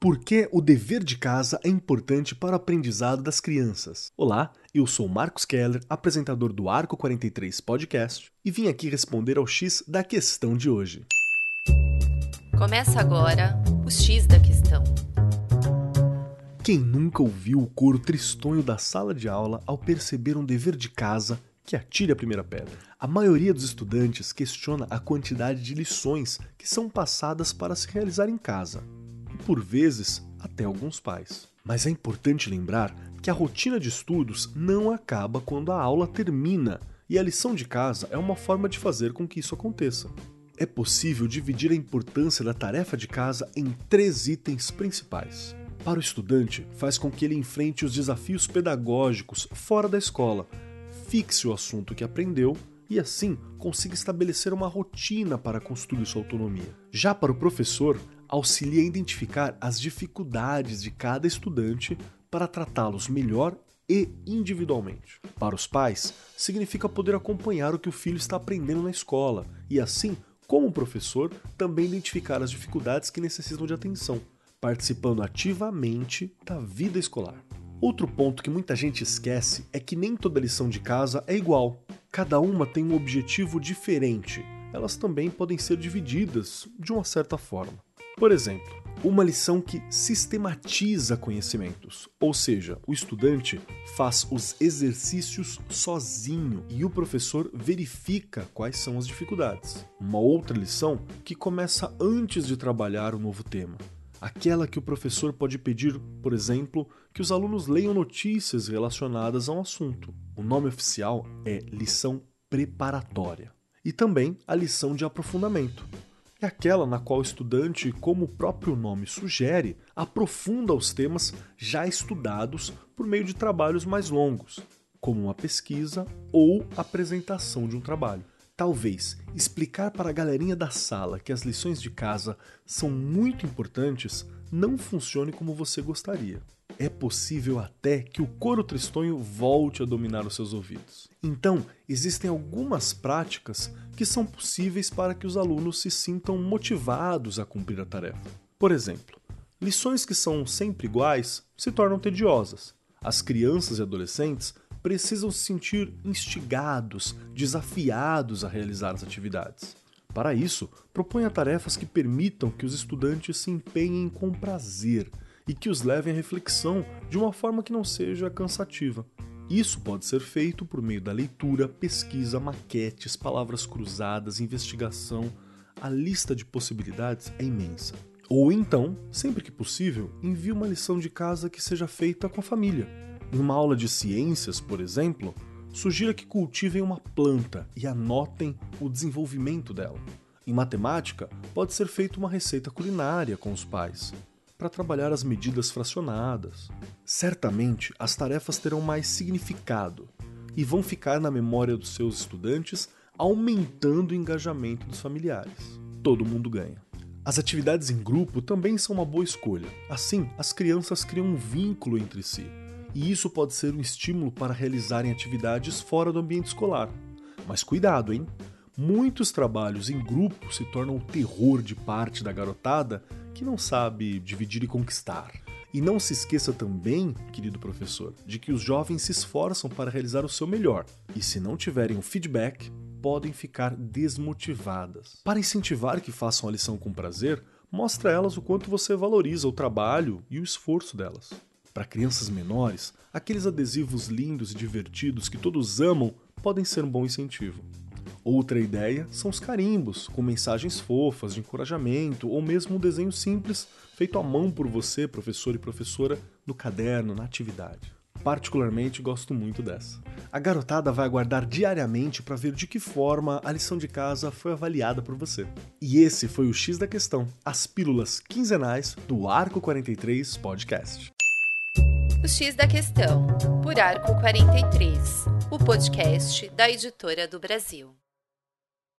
Por que o dever de casa é importante para o aprendizado das crianças? Olá, eu sou Marcos Keller, apresentador do Arco 43 Podcast, e vim aqui responder ao X da questão de hoje. Começa agora o X da questão. Quem nunca ouviu o coro tristonho da sala de aula ao perceber um dever de casa que atire a primeira pedra? A maioria dos estudantes questiona a quantidade de lições que são passadas para se realizar em casa por vezes até alguns pais. Mas é importante lembrar que a rotina de estudos não acaba quando a aula termina, e a lição de casa é uma forma de fazer com que isso aconteça. É possível dividir a importância da tarefa de casa em três itens principais. Para o estudante, faz com que ele enfrente os desafios pedagógicos fora da escola, fixe o assunto que aprendeu e assim consiga estabelecer uma rotina para construir sua autonomia. Já para o professor, auxilia a identificar as dificuldades de cada estudante para tratá-los melhor e individualmente. Para os pais, significa poder acompanhar o que o filho está aprendendo na escola e, assim, como professor, também identificar as dificuldades que necessitam de atenção, participando ativamente da vida escolar. Outro ponto que muita gente esquece é que nem toda lição de casa é igual. Cada uma tem um objetivo diferente. Elas também podem ser divididas de uma certa forma. Por exemplo, uma lição que sistematiza conhecimentos, ou seja, o estudante faz os exercícios sozinho e o professor verifica quais são as dificuldades. Uma outra lição que começa antes de trabalhar o novo tema. Aquela que o professor pode pedir, por exemplo, que os alunos leiam notícias relacionadas ao assunto. O nome oficial é lição preparatória. E também a lição de aprofundamento, é aquela na qual o estudante, como o próprio nome sugere, aprofunda os temas já estudados por meio de trabalhos mais longos, como uma pesquisa ou apresentação de um trabalho. Talvez explicar para a galerinha da sala que as lições de casa são muito importantes não funcione como você gostaria é possível até que o coro tristonho volte a dominar os seus ouvidos. Então, existem algumas práticas que são possíveis para que os alunos se sintam motivados a cumprir a tarefa. Por exemplo, lições que são sempre iguais se tornam tediosas. As crianças e adolescentes precisam se sentir instigados, desafiados a realizar as atividades. Para isso, proponha tarefas que permitam que os estudantes se empenhem com prazer e que os levem à reflexão de uma forma que não seja cansativa. Isso pode ser feito por meio da leitura, pesquisa, maquetes, palavras cruzadas, investigação. A lista de possibilidades é imensa. Ou então, sempre que possível, envie uma lição de casa que seja feita com a família. Em uma aula de ciências, por exemplo, sugira que cultivem uma planta e anotem o desenvolvimento dela. Em matemática, pode ser feita uma receita culinária com os pais para trabalhar as medidas fracionadas. Certamente as tarefas terão mais significado e vão ficar na memória dos seus estudantes, aumentando o engajamento dos familiares. Todo mundo ganha. As atividades em grupo também são uma boa escolha. Assim, as crianças criam um vínculo entre si, e isso pode ser um estímulo para realizarem atividades fora do ambiente escolar. Mas cuidado, hein? Muitos trabalhos em grupo se tornam o terror de parte da garotada que não sabe dividir e conquistar. E não se esqueça também, querido professor, de que os jovens se esforçam para realizar o seu melhor, e se não tiverem o feedback, podem ficar desmotivadas. Para incentivar que façam a lição com prazer, mostre a elas o quanto você valoriza o trabalho e o esforço delas. Para crianças menores, aqueles adesivos lindos e divertidos que todos amam podem ser um bom incentivo. Outra ideia são os carimbos, com mensagens fofas de encorajamento ou mesmo um desenho simples feito à mão por você, professor e professora, no caderno, na atividade. Particularmente gosto muito dessa. A garotada vai aguardar diariamente para ver de que forma a lição de casa foi avaliada por você. E esse foi o X da questão, as pílulas quinzenais do Arco 43 Podcast. O X da questão, por Arco 43, o podcast da editora do Brasil.